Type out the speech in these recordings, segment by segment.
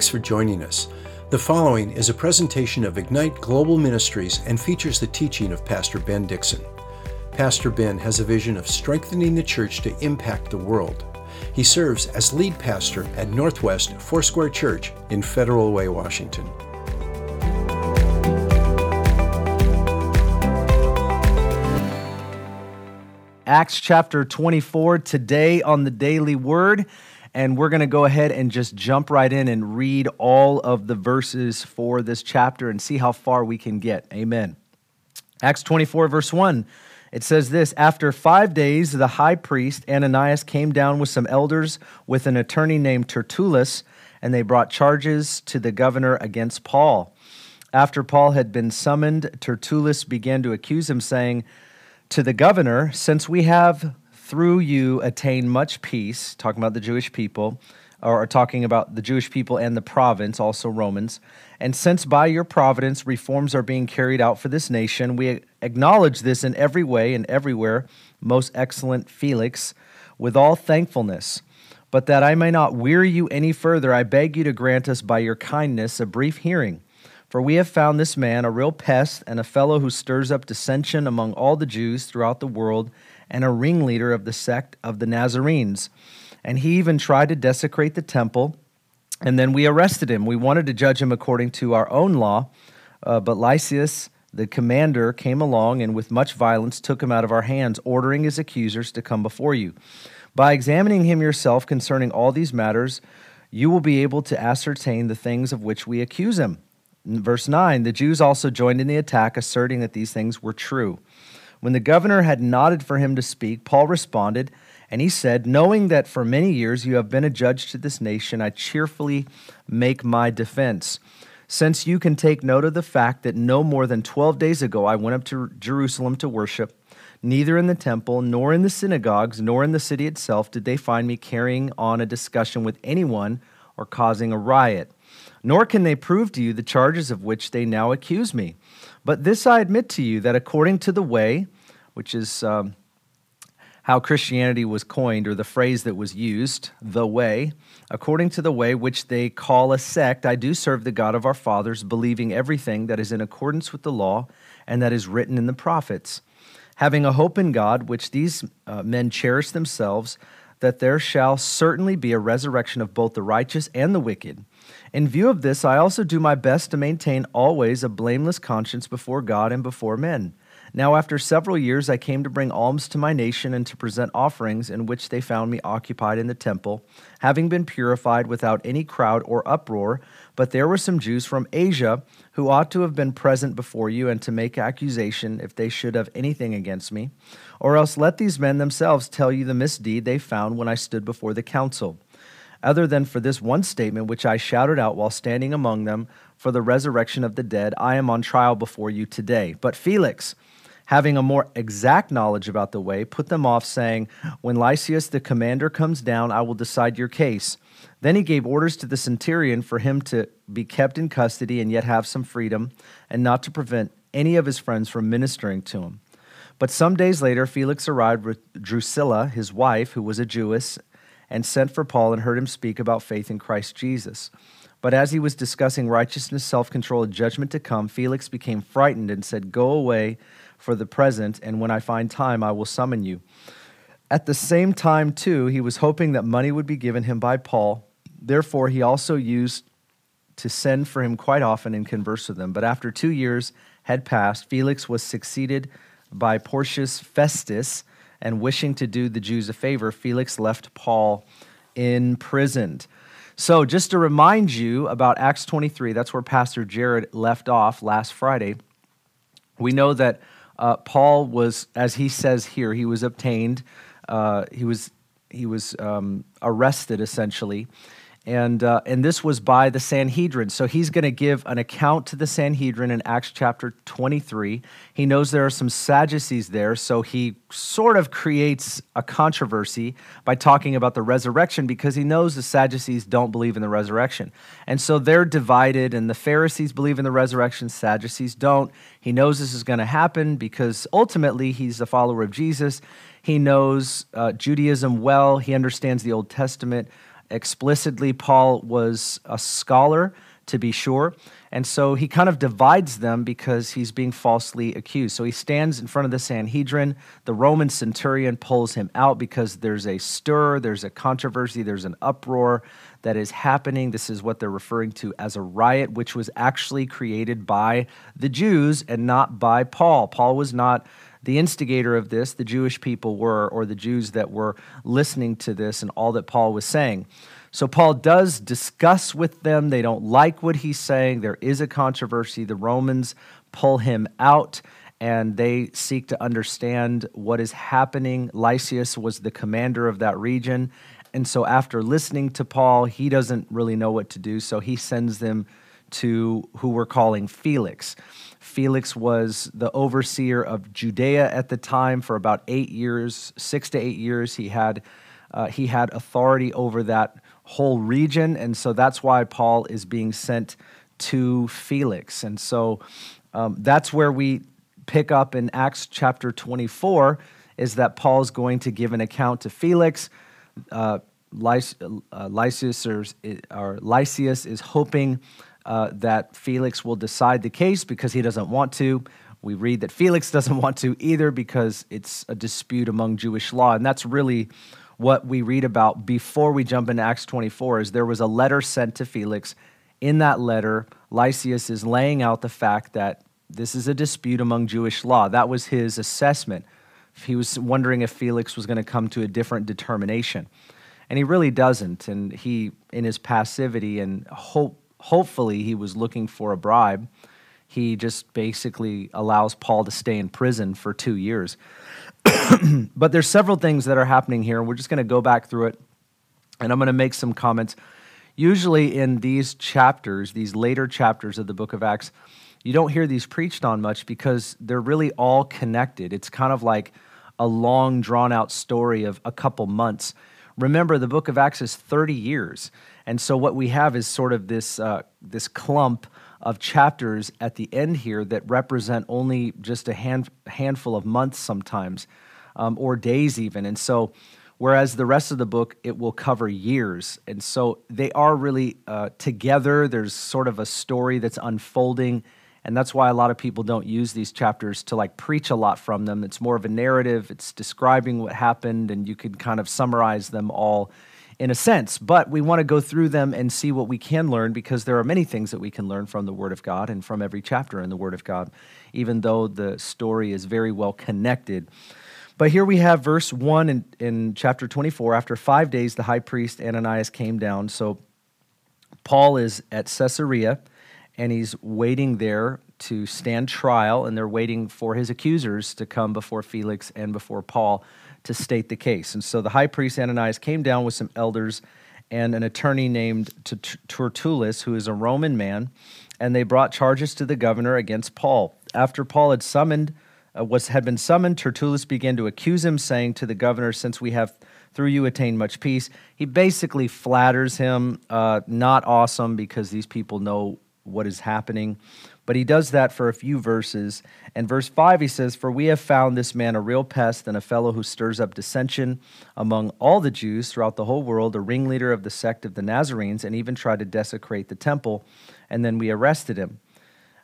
Thanks for joining us. The following is a presentation of Ignite Global Ministries and features the teaching of Pastor Ben Dixon. Pastor Ben has a vision of strengthening the church to impact the world. He serves as lead pastor at Northwest Foursquare Church in Federal Way, Washington. Acts chapter 24 today on the Daily Word. And we're going to go ahead and just jump right in and read all of the verses for this chapter and see how far we can get. Amen. Acts 24, verse 1. It says this After five days, the high priest Ananias came down with some elders with an attorney named Tertullus, and they brought charges to the governor against Paul. After Paul had been summoned, Tertullus began to accuse him, saying to the governor, Since we have through you attain much peace, talking about the Jewish people, or talking about the Jewish people and the province, also Romans. And since by your providence reforms are being carried out for this nation, we acknowledge this in every way and everywhere, most excellent Felix, with all thankfulness. But that I may not weary you any further, I beg you to grant us by your kindness a brief hearing. For we have found this man a real pest and a fellow who stirs up dissension among all the Jews throughout the world and a ringleader of the sect of the Nazarenes. And he even tried to desecrate the temple. And then we arrested him. We wanted to judge him according to our own law, uh, but Lysias, the commander, came along and with much violence took him out of our hands, ordering his accusers to come before you. By examining him yourself concerning all these matters, you will be able to ascertain the things of which we accuse him. In verse 9 The Jews also joined in the attack, asserting that these things were true. When the governor had nodded for him to speak, Paul responded, and he said, Knowing that for many years you have been a judge to this nation, I cheerfully make my defense. Since you can take note of the fact that no more than 12 days ago I went up to Jerusalem to worship, neither in the temple, nor in the synagogues, nor in the city itself did they find me carrying on a discussion with anyone or causing a riot. Nor can they prove to you the charges of which they now accuse me. But this I admit to you that according to the way, which is um, how Christianity was coined, or the phrase that was used, the way, according to the way which they call a sect, I do serve the God of our fathers, believing everything that is in accordance with the law and that is written in the prophets, having a hope in God, which these uh, men cherish themselves, that there shall certainly be a resurrection of both the righteous and the wicked. In view of this, I also do my best to maintain always a blameless conscience before God and before men. Now, after several years, I came to bring alms to my nation and to present offerings, in which they found me occupied in the temple, having been purified without any crowd or uproar. But there were some Jews from Asia who ought to have been present before you and to make accusation if they should have anything against me. Or else let these men themselves tell you the misdeed they found when I stood before the council other than for this one statement which I shouted out while standing among them for the resurrection of the dead, I am on trial before you today. But Felix, having a more exact knowledge about the way, put them off, saying, When Lysias the commander comes down, I will decide your case. Then he gave orders to the centurion for him to be kept in custody and yet have some freedom, and not to prevent any of his friends from ministering to him. But some days later, Felix arrived with Drusilla, his wife, who was a Jewess, and sent for Paul and heard him speak about faith in Christ Jesus. But as he was discussing righteousness, self control, and judgment to come, Felix became frightened and said, Go away for the present, and when I find time, I will summon you. At the same time, too, he was hoping that money would be given him by Paul. Therefore, he also used to send for him quite often and converse with him. But after two years had passed, Felix was succeeded by Porcius Festus and wishing to do the Jews a favor, Felix left Paul imprisoned. So, just to remind you about Acts 23, that's where Pastor Jared left off last Friday. We know that uh, Paul was, as he says here, he was obtained, uh, he was, he was um, arrested essentially and uh, and this was by the Sanhedrin. So he's going to give an account to the Sanhedrin in Acts chapter 23. He knows there are some Sadducees there, so he sort of creates a controversy by talking about the resurrection because he knows the Sadducees don't believe in the resurrection. And so they're divided and the Pharisees believe in the resurrection, Sadducees don't. He knows this is going to happen because ultimately he's a follower of Jesus. He knows uh, Judaism well. He understands the Old Testament Explicitly, Paul was a scholar, to be sure. And so he kind of divides them because he's being falsely accused. So he stands in front of the Sanhedrin. The Roman centurion pulls him out because there's a stir, there's a controversy, there's an uproar that is happening. This is what they're referring to as a riot, which was actually created by the Jews and not by Paul. Paul was not the instigator of this, the Jewish people were, or the Jews that were listening to this and all that Paul was saying. So Paul does discuss with them. They don't like what he's saying. There is a controversy. The Romans pull him out and they seek to understand what is happening. Lysias was the commander of that region. And so, after listening to Paul, he doesn't really know what to do. So, he sends them to who we're calling Felix. Felix was the overseer of Judea at the time for about eight years, six to eight years. He had, uh, he had authority over that whole region. And so that's why Paul is being sent to Felix. And so um, that's where we pick up in Acts chapter 24 is that Paul's going to give an account to Felix. Uh, uh Lysias, or, or Lysias is hoping uh, that Felix will decide the case because he doesn't want to. We read that Felix doesn't want to either because it's a dispute among Jewish law. And that's really what we read about before we jump into Acts 24 is there was a letter sent to Felix. In that letter, Lysias is laying out the fact that this is a dispute among Jewish law. That was his assessment. He was wondering if Felix was going to come to a different determination. And he really doesn't. And he, in his passivity, and hope, hopefully he was looking for a bribe, he just basically allows Paul to stay in prison for two years. but there's several things that are happening here. We're just going to go back through it, and I'm going to make some comments. Usually, in these chapters, these later chapters of the book of Acts, you don't hear these preached on much because they're really all connected. It's kind of like a long, drawn out story of a couple months. Remember, the book of Acts is 30 years. And so, what we have is sort of this, uh, this clump of chapters at the end here that represent only just a hand, handful of months sometimes, um, or days even. And so, whereas the rest of the book, it will cover years. And so they are really uh, together. There's sort of a story that's unfolding. And that's why a lot of people don't use these chapters to like preach a lot from them. It's more of a narrative, it's describing what happened, and you can kind of summarize them all in a sense, but we want to go through them and see what we can learn because there are many things that we can learn from the Word of God and from every chapter in the Word of God, even though the story is very well connected. But here we have verse 1 in, in chapter 24. After five days, the high priest Ananias came down. So Paul is at Caesarea and he's waiting there to stand trial, and they're waiting for his accusers to come before Felix and before Paul to state the case. And so the high priest Ananias came down with some elders and an attorney named Tertullus, who is a Roman man, and they brought charges to the governor against Paul. After Paul had summoned, uh, was had been summoned, Tertullus began to accuse him, saying to the governor, "Since we have through you attained much peace," he basically flatters him. Uh, not awesome because these people know what is happening. But he does that for a few verses. And verse 5, he says, For we have found this man a real pest and a fellow who stirs up dissension among all the Jews throughout the whole world, a ringleader of the sect of the Nazarenes, and even tried to desecrate the temple. And then we arrested him.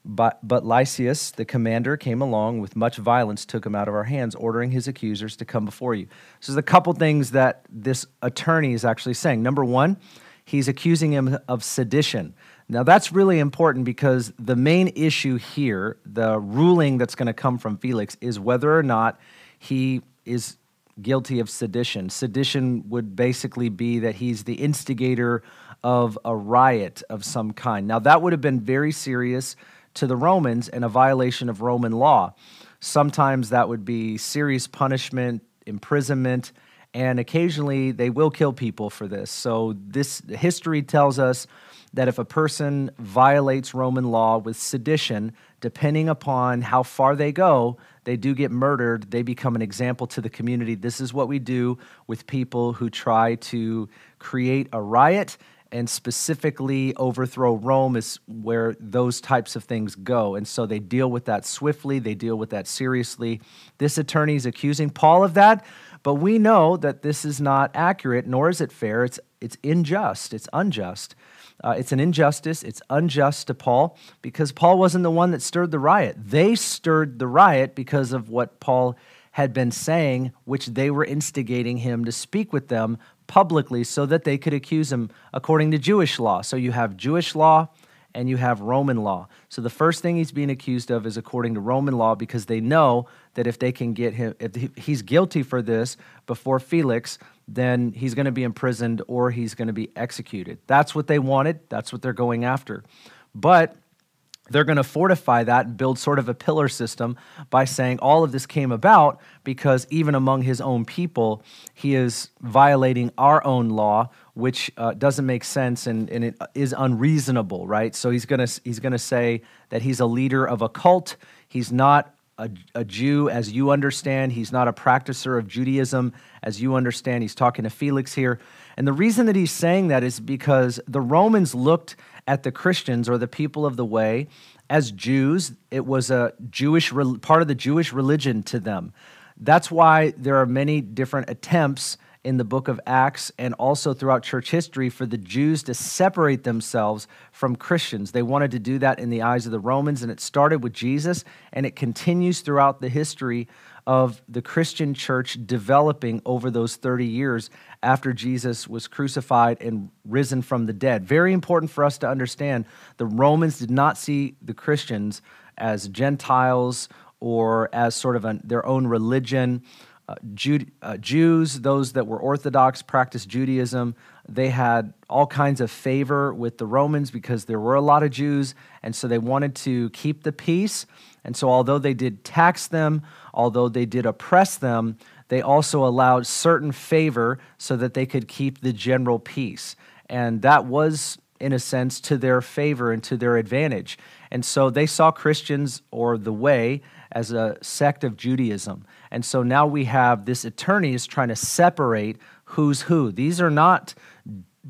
But, but Lysias, the commander, came along with much violence, took him out of our hands, ordering his accusers to come before you. So there's a couple things that this attorney is actually saying. Number one, he's accusing him of sedition. Now, that's really important because the main issue here, the ruling that's going to come from Felix, is whether or not he is guilty of sedition. Sedition would basically be that he's the instigator of a riot of some kind. Now, that would have been very serious to the Romans and a violation of Roman law. Sometimes that would be serious punishment, imprisonment, and occasionally they will kill people for this. So, this history tells us that if a person violates Roman law with sedition, depending upon how far they go, they do get murdered. They become an example to the community. This is what we do with people who try to create a riot and specifically overthrow Rome is where those types of things go. And so they deal with that swiftly, they deal with that seriously. This attorney is accusing Paul of that, But we know that this is not accurate, nor is it fair. It's, it's unjust. It's unjust. Uh, it's an injustice. It's unjust to Paul because Paul wasn't the one that stirred the riot. They stirred the riot because of what Paul had been saying, which they were instigating him to speak with them publicly so that they could accuse him according to Jewish law. So you have Jewish law and you have Roman law. So the first thing he's being accused of is according to Roman law because they know that if they can get him, if he's guilty for this before Felix, then he's going to be imprisoned or he's going to be executed. That's what they wanted. That's what they're going after. But they're going to fortify that and build sort of a pillar system by saying all of this came about because even among his own people, he is violating our own law, which uh, doesn't make sense and, and it is unreasonable, right? So he's to he's to say that he's a leader of a cult. He's not a, a Jew as you understand. He's not a practicer of Judaism as you understand. He's talking to Felix here. And the reason that he's saying that is because the Romans looked at the Christians or the people of the way as Jews. It was a Jewish part of the Jewish religion to them. That's why there are many different attempts in the book of Acts and also throughout church history for the Jews to separate themselves from Christians. They wanted to do that in the eyes of the Romans, and it started with Jesus, and it continues throughout the history of the Christian church developing over those 30 years after Jesus was crucified and risen from the dead. Very important for us to understand the Romans did not see the Christians as Gentiles or as sort of a, their own religion uh, Jude, uh, Jews, those that were Orthodox, practiced Judaism, they had all kinds of favor with the Romans because there were a lot of Jews, and so they wanted to keep the peace. And so, although they did tax them, although they did oppress them, they also allowed certain favor so that they could keep the general peace. And that was, in a sense, to their favor and to their advantage. And so they saw Christians or the way as a sect of Judaism. And so now we have this attorney is trying to separate who's who. These are not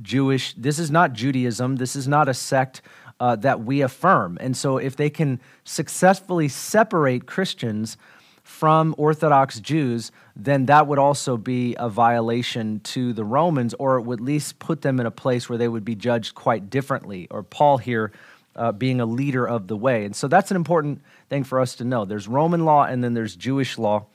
Jewish, this is not Judaism, this is not a sect uh, that we affirm. And so if they can successfully separate Christians from Orthodox Jews, then that would also be a violation to the Romans, or it would at least put them in a place where they would be judged quite differently. Or Paul here uh, being a leader of the way. And so that's an important thing for us to know. There's Roman law and then there's Jewish law.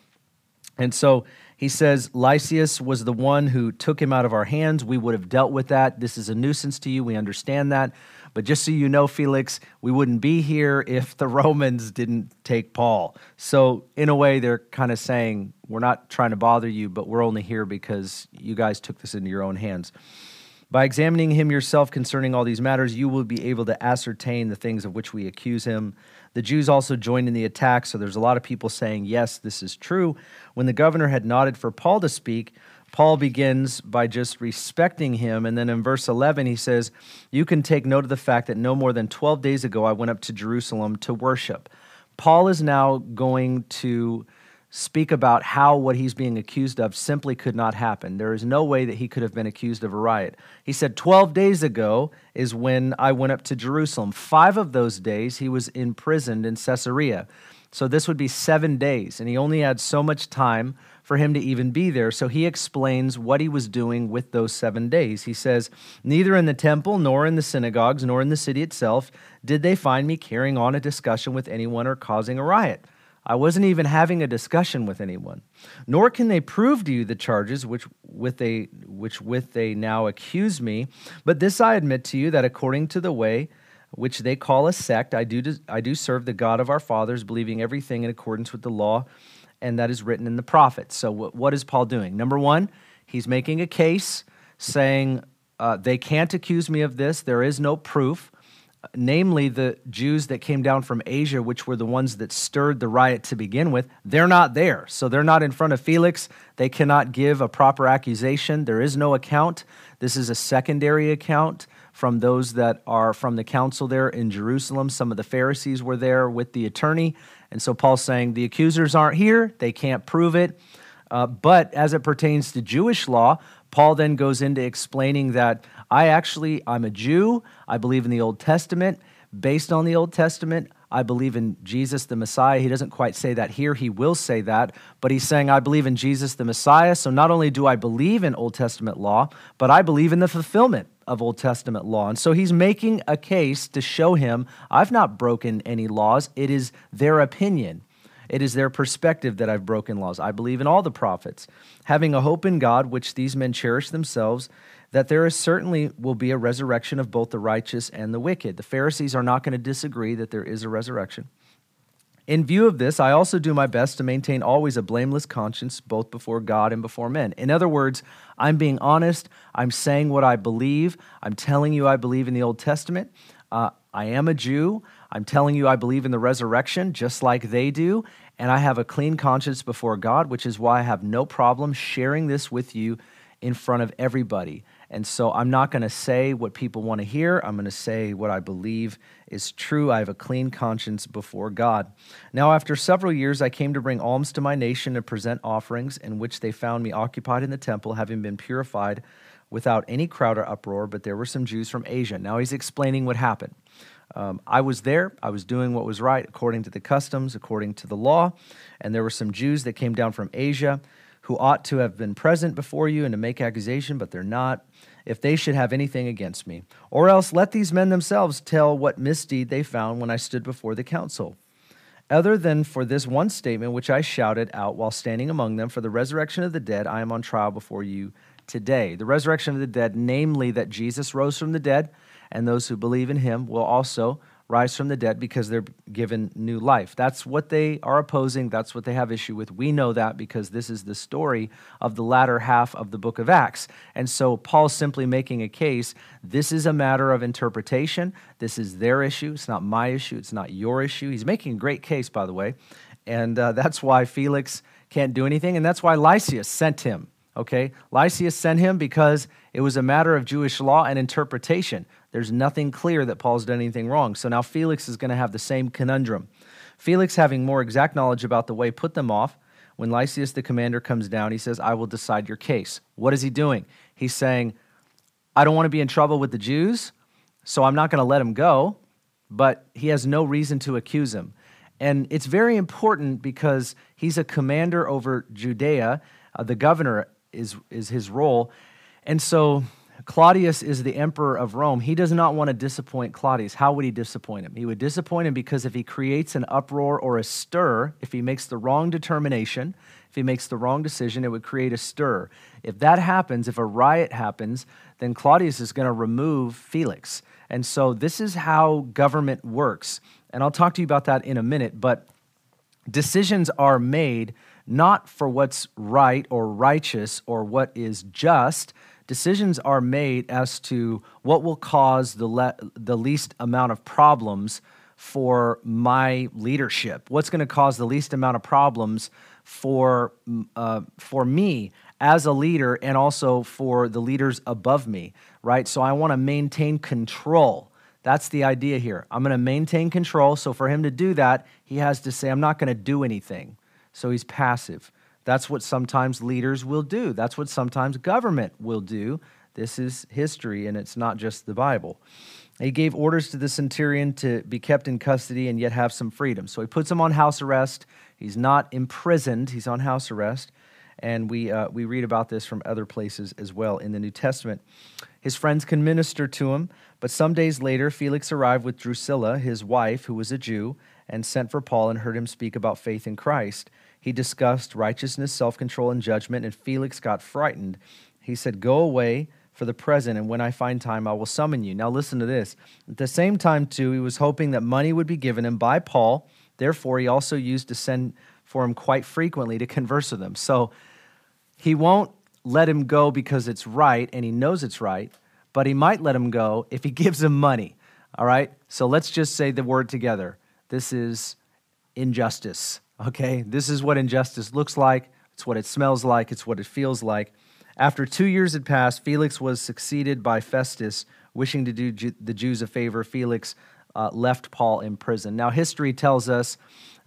And so he says, Lysias was the one who took him out of our hands. We would have dealt with that. This is a nuisance to you. We understand that. But just so you know, Felix, we wouldn't be here if the Romans didn't take Paul. So, in a way, they're kind of saying, We're not trying to bother you, but we're only here because you guys took this into your own hands. By examining him yourself concerning all these matters, you will be able to ascertain the things of which we accuse him. The Jews also joined in the attack, so there's a lot of people saying, Yes, this is true. When the governor had nodded for Paul to speak, Paul begins by just respecting him. And then in verse 11, he says, You can take note of the fact that no more than 12 days ago I went up to Jerusalem to worship. Paul is now going to speak about how what he's being accused of simply could not happen. There is no way that he could have been accused of a riot. He said, 12 days ago is when I went up to Jerusalem. Five of those days he was imprisoned in Caesarea. So this would be seven days, and he only had so much time for him to even be there. So he explains what he was doing with those seven days. He says, Neither in the temple, nor in the synagogues, nor in the city itself did they find me carrying on a discussion with anyone or causing a riot. I wasn't even having a discussion with anyone. Nor can they prove to you the charges which with they which with they now accuse me. But this I admit to you that according to the way which they call a sect, I do I do serve the God of our fathers, believing everything in accordance with the law, and that is written in the prophets. So what, what is Paul doing? Number one, he's making a case saying uh, they can't accuse me of this. There is no proof namely the Jews that came down from Asia, which were the ones that stirred the riot to begin with, they're not there. So they're not in front of Felix. They cannot give a proper accusation. There is no account. This is a secondary account from those that are from the council there in Jerusalem. Some of the Pharisees were there with the attorney. And so Paul's saying the accusers aren't here, they can't prove it. Uh, but as it pertains to Jewish law, Paul then goes into explaining that I actually, I'm a Jew. I believe in the Old Testament. Based on the Old Testament, I believe in Jesus the Messiah. He doesn't quite say that here. He will say that, but he's saying, I believe in Jesus the Messiah. So not only do I believe in Old Testament law, but I believe in the fulfillment of Old Testament law. And so he's making a case to show him, I've not broken any laws. It is their opinion. It is their perspective that I've broken laws. I believe in all the prophets, having a hope in God, which these men cherish themselves, that there is certainly will be a resurrection of both the righteous and the wicked. The Pharisees are not going to disagree that there is a resurrection. In view of this, I also do my best to maintain always a blameless conscience, both before God and before men. In other words, I'm being honest. I'm saying what I believe. I'm telling you I believe in the Old Testament. Uh, I am a Jew. I'm telling you I believe in the resurrection, just like they do. And I have a clean conscience before God, which is why I have no problem sharing this with you in front of everybody. And so I'm not going to say what people want to hear. I'm going to say what I believe is true. I have a clean conscience before God. Now, after several years, I came to bring alms to my nation and present offerings, in which they found me occupied in the temple, having been purified without any crowd or uproar. But there were some Jews from Asia. Now he's explaining what happened. Um, I was there. I was doing what was right according to the customs, according to the law. And there were some Jews that came down from Asia who ought to have been present before you and to make accusation, but they're not if they should have anything against me. Or else let these men themselves tell what misdeed they found when I stood before the council. Other than for this one statement which I shouted out while standing among them, for the resurrection of the dead, I am on trial before you today. The resurrection of the dead, namely that Jesus rose from the dead, and those who believe in him will also rise from the dead because they're given new life. That's what they are opposing. That's what they have issue with. We know that because this is the story of the latter half of the book of Acts. And so Paul's simply making a case. This is a matter of interpretation. This is their issue. It's not my issue. It's not your issue. He's making a great case, by the way. And uh, that's why Felix can't do anything. And that's why Lysias sent him. Okay? Lysias sent him because it was a matter of Jewish law and interpretation. There's nothing clear that Paul's done anything wrong. So now Felix is going to have the same conundrum. Felix, having more exact knowledge about the way, put them off. When Lysias the commander comes down, he says, I will decide your case. What is he doing? He's saying, I don't want to be in trouble with the Jews, so I'm not going to let him go, but he has no reason to accuse him. And it's very important because he's a commander over Judea. Uh, the governor is, is his role. And so Claudius is the emperor of Rome. He does not want to disappoint Claudius. How would he disappoint him? He would disappoint him because if he creates an uproar or a stir, if he makes the wrong determination, if he makes the wrong decision, it would create a stir. If that happens, if a riot happens, then Claudius is going to remove Felix. And so this is how government works. And I'll talk to you about that in a minute, but decisions are made not for what's right or righteous or what is just decisions are made as to what will cause the, le- the least amount of problems for my leadership. What's going to cause the least amount of problems for uh, for me as a leader and also for the leaders above me right? So i want to maintain control. That's the idea here. I'm going to maintain control. So for him to do that he has to say i'm not going to do anything. So he's passive that's what sometimes leaders will do. That's what sometimes government will do. This is history, and it's not just the Bible. He gave orders to the centurion to be kept in custody and yet have some freedom. So he puts him on house arrest. He's not imprisoned, he's on house arrest. And we, uh, we read about this from other places as well in the New Testament. His friends can minister to him, but some days later, Felix arrived with Drusilla, his wife, who was a Jew, and sent for Paul and heard him speak about faith in Christ. He discussed righteousness, self control, and judgment, and Felix got frightened. He said, Go away for the present, and when I find time, I will summon you. Now, listen to this. At the same time, too, he was hoping that money would be given him by Paul. Therefore, he also used to send for him quite frequently to converse with him. So he won't let him go because it's right, and he knows it's right, but he might let him go if he gives him money. All right? So let's just say the word together. This is injustice. Okay, this is what injustice looks like. It's what it smells like. It's what it feels like. After two years had passed, Felix was succeeded by Festus, wishing to do Ju- the Jews a favor. Felix uh, left Paul in prison. Now, history tells us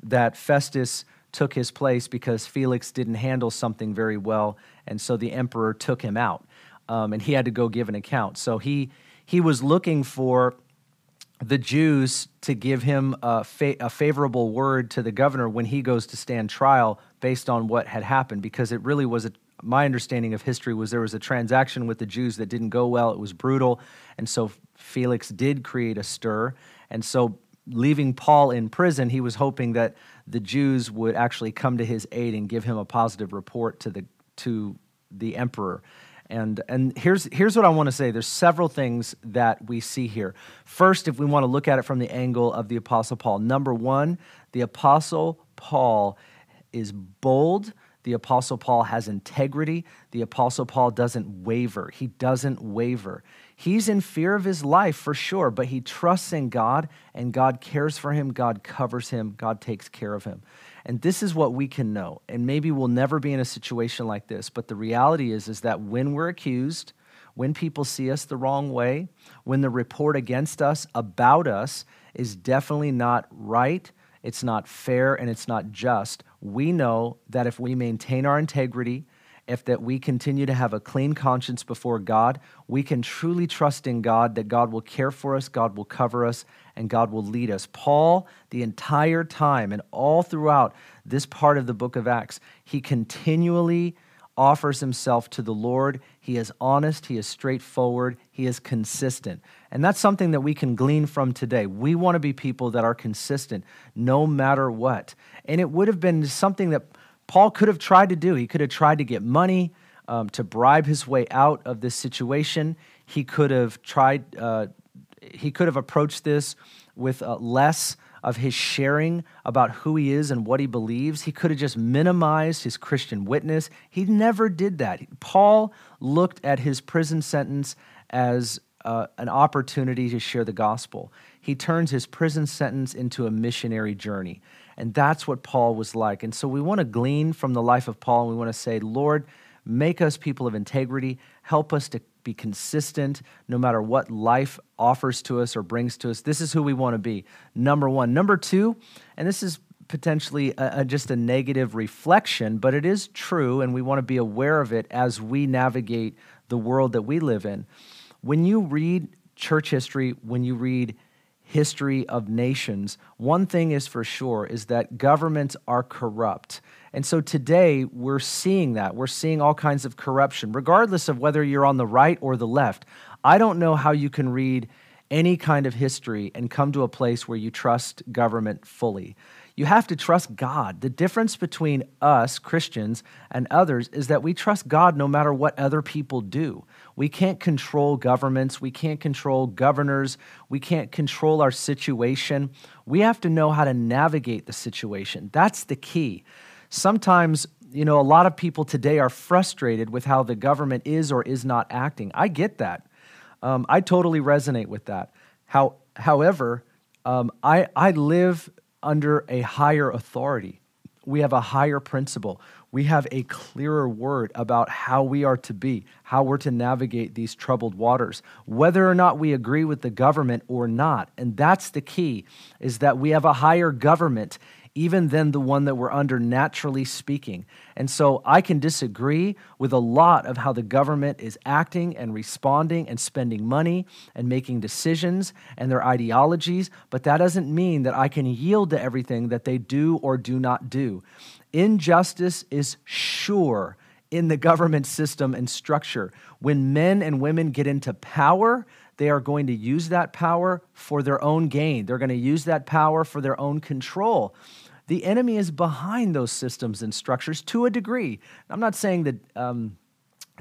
that Festus took his place because Felix didn't handle something very well, and so the emperor took him out, um, and he had to go give an account. So he he was looking for the Jews to give him a, fa- a, favorable word to the governor when he goes to stand trial based on what had happened, because it really was a, my understanding of history was there was a transaction with the Jews that didn't go well. It was brutal, and so Felix did create a stir, and so leaving Paul in prison, he was hoping that the Jews would actually come to his aid and give him a positive report to the to the emperor. And, and here's, here's what I want to say. There's several things that we see here. First, if we want to look at it from the angle of the Apostle Paul, number one, the Apostle Paul is bold. The Apostle Paul has integrity. The Apostle Paul doesn't waver. He doesn't waver. He's in fear of his life for sure, but he trusts in God and God cares for him. God covers him. God takes care of him. And this is what we can know. And maybe we'll never be in a situation like this, but the reality is is that when we're accused, when people see us the wrong way, when the report against us about us is definitely not right, it's not fair and it's not just, we know that if we maintain our integrity, if that we continue to have a clean conscience before God, we can truly trust in God that God will care for us, God will cover us, and God will lead us. Paul, the entire time and all throughout this part of the book of Acts, he continually offers himself to the Lord. He is honest, he is straightforward, he is consistent. And that's something that we can glean from today. We want to be people that are consistent no matter what. And it would have been something that Paul could have tried to do. He could have tried to get money um, to bribe his way out of this situation. He could have tried, uh, he could have approached this with uh, less of his sharing about who he is and what he believes. He could have just minimized his Christian witness. He never did that. Paul looked at his prison sentence as uh, an opportunity to share the gospel. He turns his prison sentence into a missionary journey. And that's what Paul was like. And so we want to glean from the life of Paul and we want to say, Lord, make us people of integrity. Help us to be consistent no matter what life offers to us or brings to us. This is who we want to be. Number one. Number two, and this is potentially a, a, just a negative reflection, but it is true, and we want to be aware of it as we navigate the world that we live in. When you read church history, when you read history of nations, one thing is for sure is that governments are corrupt. And so today we're seeing that. We're seeing all kinds of corruption, regardless of whether you're on the right or the left. I don't know how you can read any kind of history and come to a place where you trust government fully. You have to trust God. The difference between us, Christians, and others is that we trust God no matter what other people do. We can't control governments. We can't control governors. We can't control our situation. We have to know how to navigate the situation. That's the key. Sometimes, you know, a lot of people today are frustrated with how the government is or is not acting. I get that. Um, I totally resonate with that. How, however, um, I, I live under a higher authority. We have a higher principle. We have a clearer word about how we are to be, how we're to navigate these troubled waters, whether or not we agree with the government or not. And that's the key, is that we have a higher government even than the one that we're under naturally speaking. And so I can disagree with a lot of how the government is acting and responding and spending money and making decisions and their ideologies, but that doesn't mean that I can yield to everything that they do or do not do. Injustice is sure in the government system and structure. When men and women get into power, they are going to use that power for their own gain. They're going to use that power for their own control. The enemy is behind those systems and structures to a degree. I'm not saying that um,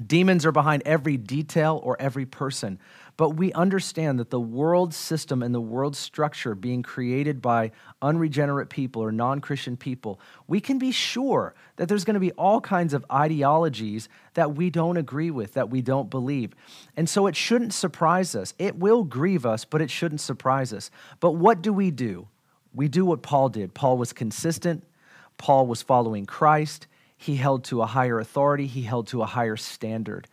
demons are behind every detail or every person, but we understand that the world system and the world structure being created by unregenerate people or non Christian people, we can be sure that there's going to be all kinds of ideologies that we don't agree with, that we don't believe. And so it shouldn't surprise us. It will grieve us, but it shouldn't surprise us. But what do we do? We do what Paul did. Paul was consistent, Paul was following Christ. He held to a higher authority, he held to a higher standard.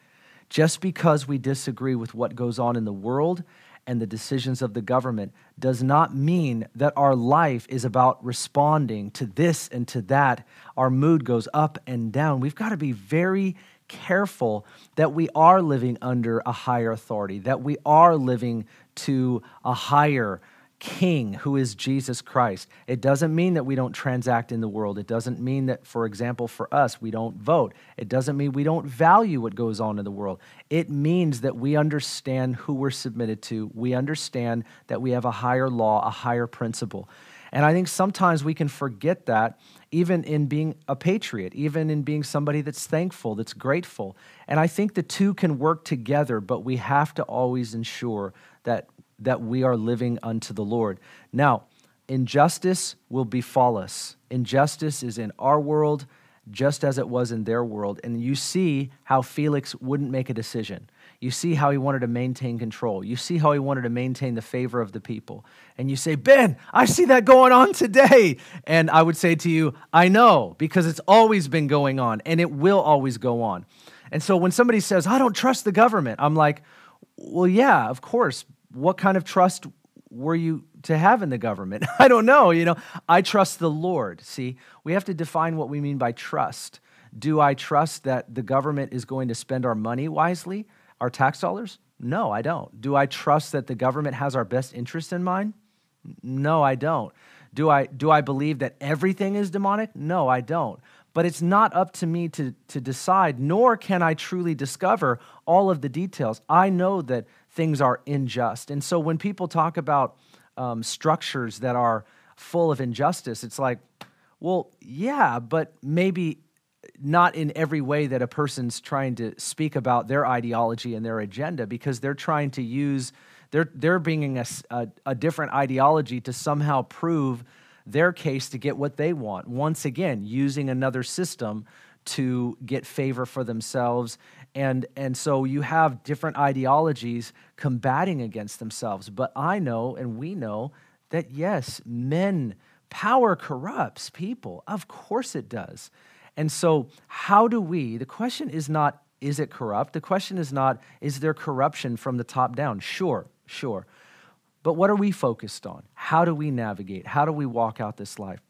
Just because we disagree with what goes on in the world and the decisions of the government does not mean that our life is about responding to this and to that. Our mood goes up and down. We've got to be very careful that we are living under a higher authority, that we are living to a higher king who is Jesus Christ. It doesn't mean that we don't transact in the world. It doesn't mean that, for example, for us, we don't vote. It doesn't mean we don't value what goes on in the world. It means that we understand who we're submitted to. We understand that we have a higher law, a higher principle. And I think sometimes we can forget that even in being a patriot, even in being somebody that's thankful, that's grateful. And I think the two can work together, but we have to always ensure that that we are living unto the Lord. Now, injustice will befall us. Injustice is in our world just as it was in their world. And you see how Felix wouldn't make a decision. You see how he wanted to maintain control. You see how he wanted to maintain the favor of the people. And you say, Ben, I see that going on today. And I would say to you, I know, because it's always been going on and it will always go on. And so when somebody says, I don't trust the government, I'm like, well, yeah, of course, what kind of trust were you to have in the government? I don't know. You know, I trust the Lord. See, we have to define what we mean by trust. Do I trust that the government is going to spend our money wisely, our tax dollars? No, I don't. Do I trust that the government has our best interest in mind? No, I don't. Do I do I believe that everything is demonic? No, I don't. But it's not up to me to, to decide, nor can I truly discover all of the details. I know that things are unjust. And so when people talk about um, structures that are full of injustice, it's like, well, yeah, but maybe not in every way that a person's trying to speak about their ideology and their agenda because they're trying to use they're they're bringing a, a, a, different ideology to somehow prove their case to get what they want once again using another system to get favor for themselves. And and so you have different ideologies combating against themselves. But i know and we know that yes men power corrupts people. Of course it does. And so how do we the question is not is it corrupt? The question is not is there corruption from the top down? Sure sure. But what are we focused on? How do we navigate? How do we walk out this life?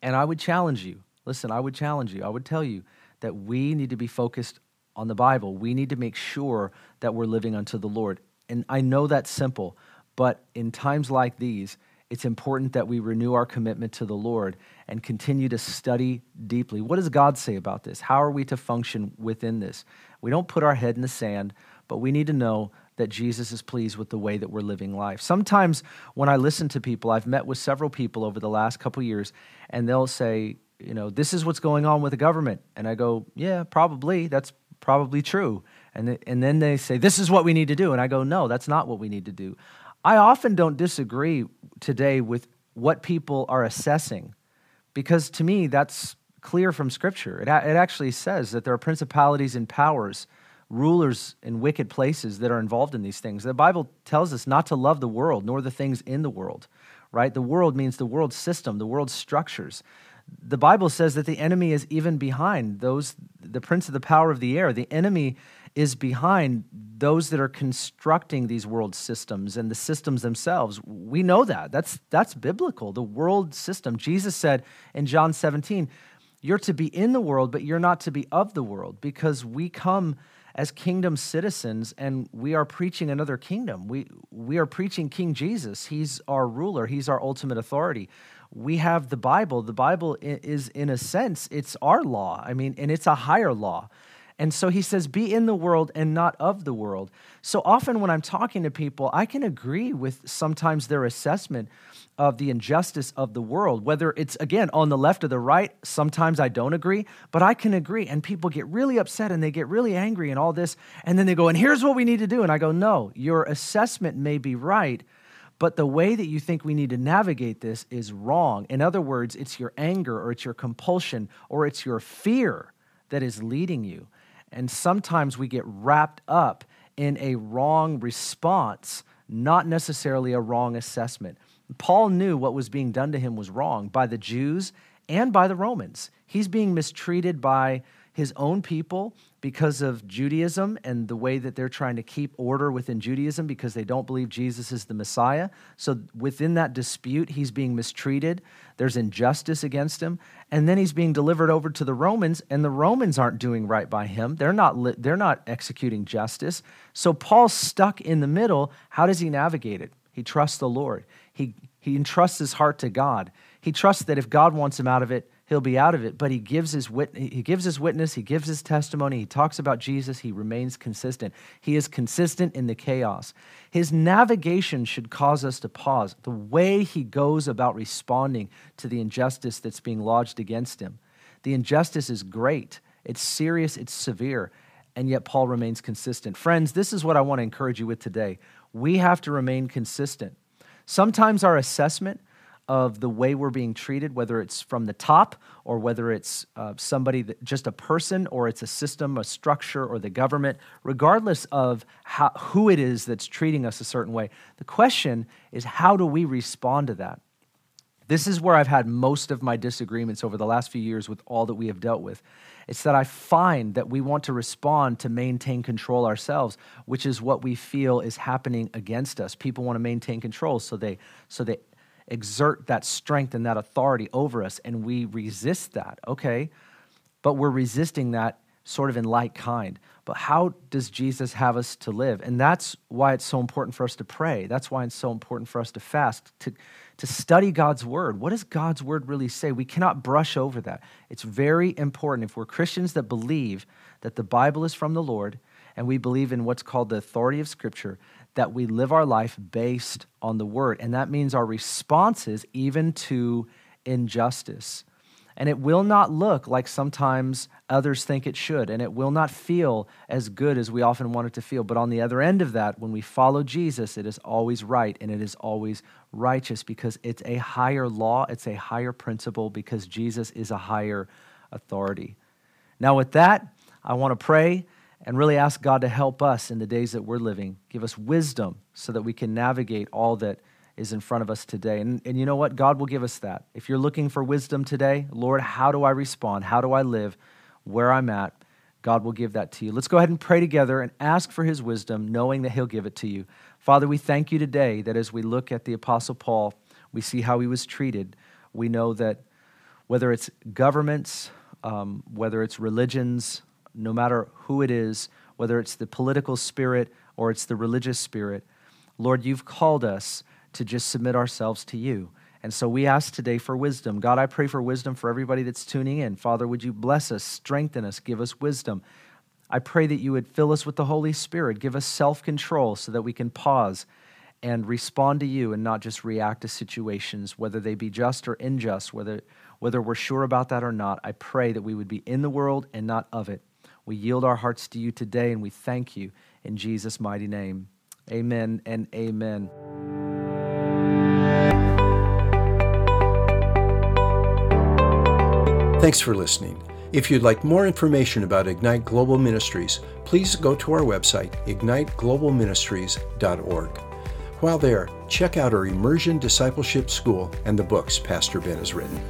And i would challenge you listen i would challenge you i would tell you that we need to be focused on the Bible. We need to make sure that we're living unto the Lord. And I know that's simple, but in times like these, it's important that we renew our commitment to the Lord and continue to study deeply. What does God say about this? How are we to function within this? We don't put our head in the sand, but we need to know that Jesus is pleased with the way that we're living life. Sometimes when I listen to people, I've met with several people over the last couple years, and they'll say, you know, this is what's going on with the government. And I go, yeah, probably. That's probably true. And, th- and then they say, this is what we need to do. And I go, no, that's not what we need to do. I often don't disagree today with what people are assessing because to me, that's clear from Scripture. It, a- it actually says that there are principalities and powers, rulers in wicked places that are involved in these things. The Bible tells us not to love the world nor the things in the world, right? The world means the world system, the world structures the Bible says that the enemy is even behind those, the prince of the power of the air. The enemy is behind those that are constructing these world systems and the systems themselves. We know that. That's, that's biblical. The world system. Jesus said in John 17, You're to be in the world, but you're not to be of the world because we come as kingdom citizens and we are preaching another kingdom. We, we are preaching King Jesus. He's our ruler, He's our ultimate authority we have the Bible. The Bible is, in a sense, it's our law. I mean, and it's a higher law. And so he says, be in the world and not of the world. So often when I'm talking to people, I can agree with sometimes their assessment of the injustice of the world, whether it's, again, on the left or the right. Sometimes I don't agree, but I can agree. And people get really upset and they get really angry and all this. And then they go, and here's what we need to do. And I go, no, your assessment may be right, but the way that you think we need to navigate this is wrong. In other words, it's your anger or it's your compulsion or it's your fear that is leading you. And sometimes we get wrapped up in a wrong response, not necessarily a wrong assessment. Paul knew what was being done to him was wrong by the Jews and by the Romans. He's being mistreated by his own people because of Judaism and the way that they're trying to keep order within Judaism because they don't believe Jesus is the Messiah. So within that dispute, he's being mistreated. There's injustice against him. And then he's being delivered over to the Romans, and the Romans aren't doing right by him. They're not, li- they're not executing justice. So Paul's stuck in the middle. How does he navigate it? He trusts the Lord. He, he entrusts his heart to God. He trusts that if God wants him out of it, he'll be out of it. But he gives his wit- he gives his witness, he gives his testimony, he talks about Jesus, he remains consistent. He is consistent in the chaos. His navigation should cause us to pause. The way he goes about responding to the injustice that's being lodged against him. The injustice is great. It's serious, it's severe, and yet Paul remains consistent. Friends, this is what I want to encourage you with today. We have to remain consistent. Sometimes our assessment of the way we're being treated, whether it's from the top or whether it's uh, somebody, that, just a person, or it's a system, a structure, or the government, regardless of how, who it is that's treating us a certain way, the question is how do we respond to that? This is where I've had most of my disagreements over the last few years with all that we have dealt with. It's that I find that we want to respond to maintain control ourselves, which is what we feel is happening against us. People want to maintain control, so they so they exert that strength and that authority over us, and we resist that. Okay, but we're resisting that sort of in like kind. But how does Jesus have us to live? And that's why it's so important for us to pray. That's why it's so important for us to fast, to, to study God's word. What does God's word really say? We cannot brush over that. It's very important. If we're Christians that believe that the Bible is from the Lord and we believe in what's called the authority of Scripture, that we live our life based on the word. And that means our responses, even to injustice. And it will not look like sometimes others think it should, and it will not feel as good as we often want it to feel. But on the other end of that, when we follow Jesus, it is always right and it is always righteous because it's a higher law, it's a higher principle because Jesus is a higher authority. Now, with that, I want to pray and really ask God to help us in the days that we're living. Give us wisdom so that we can navigate all that is in front of us today. And, and you know what? God will give us that. If you're looking for wisdom today, Lord, how do I respond? How do I live where I'm at? God will give that to you. Let's go ahead and pray together and ask for his wisdom, knowing that he'll give it to you. Father, we thank you today that as we look at the Apostle Paul, we see how he was treated. We know that whether it's governments, um, whether it's religions, no matter who it is, whether it's the political spirit or it's the religious spirit, Lord, you've called us to just submit ourselves to you. And so we ask today for wisdom. God, I pray for wisdom for everybody that's tuning in. Father, would you bless us, strengthen us, give us wisdom. I pray that you would fill us with the Holy Spirit, give us self control so that we can pause and respond to you and not just react to situations, whether they be just or unjust, whether, whether we're sure about that or not. I pray that we would be in the world and not of it. We yield our hearts to you today and we thank you in Jesus' mighty name. Amen and amen. Thanks for listening. If you'd like more information about Ignite Global Ministries, please go to our website, igniteglobalministries.org. While there, check out our Immersion Discipleship School and the books Pastor Ben has written.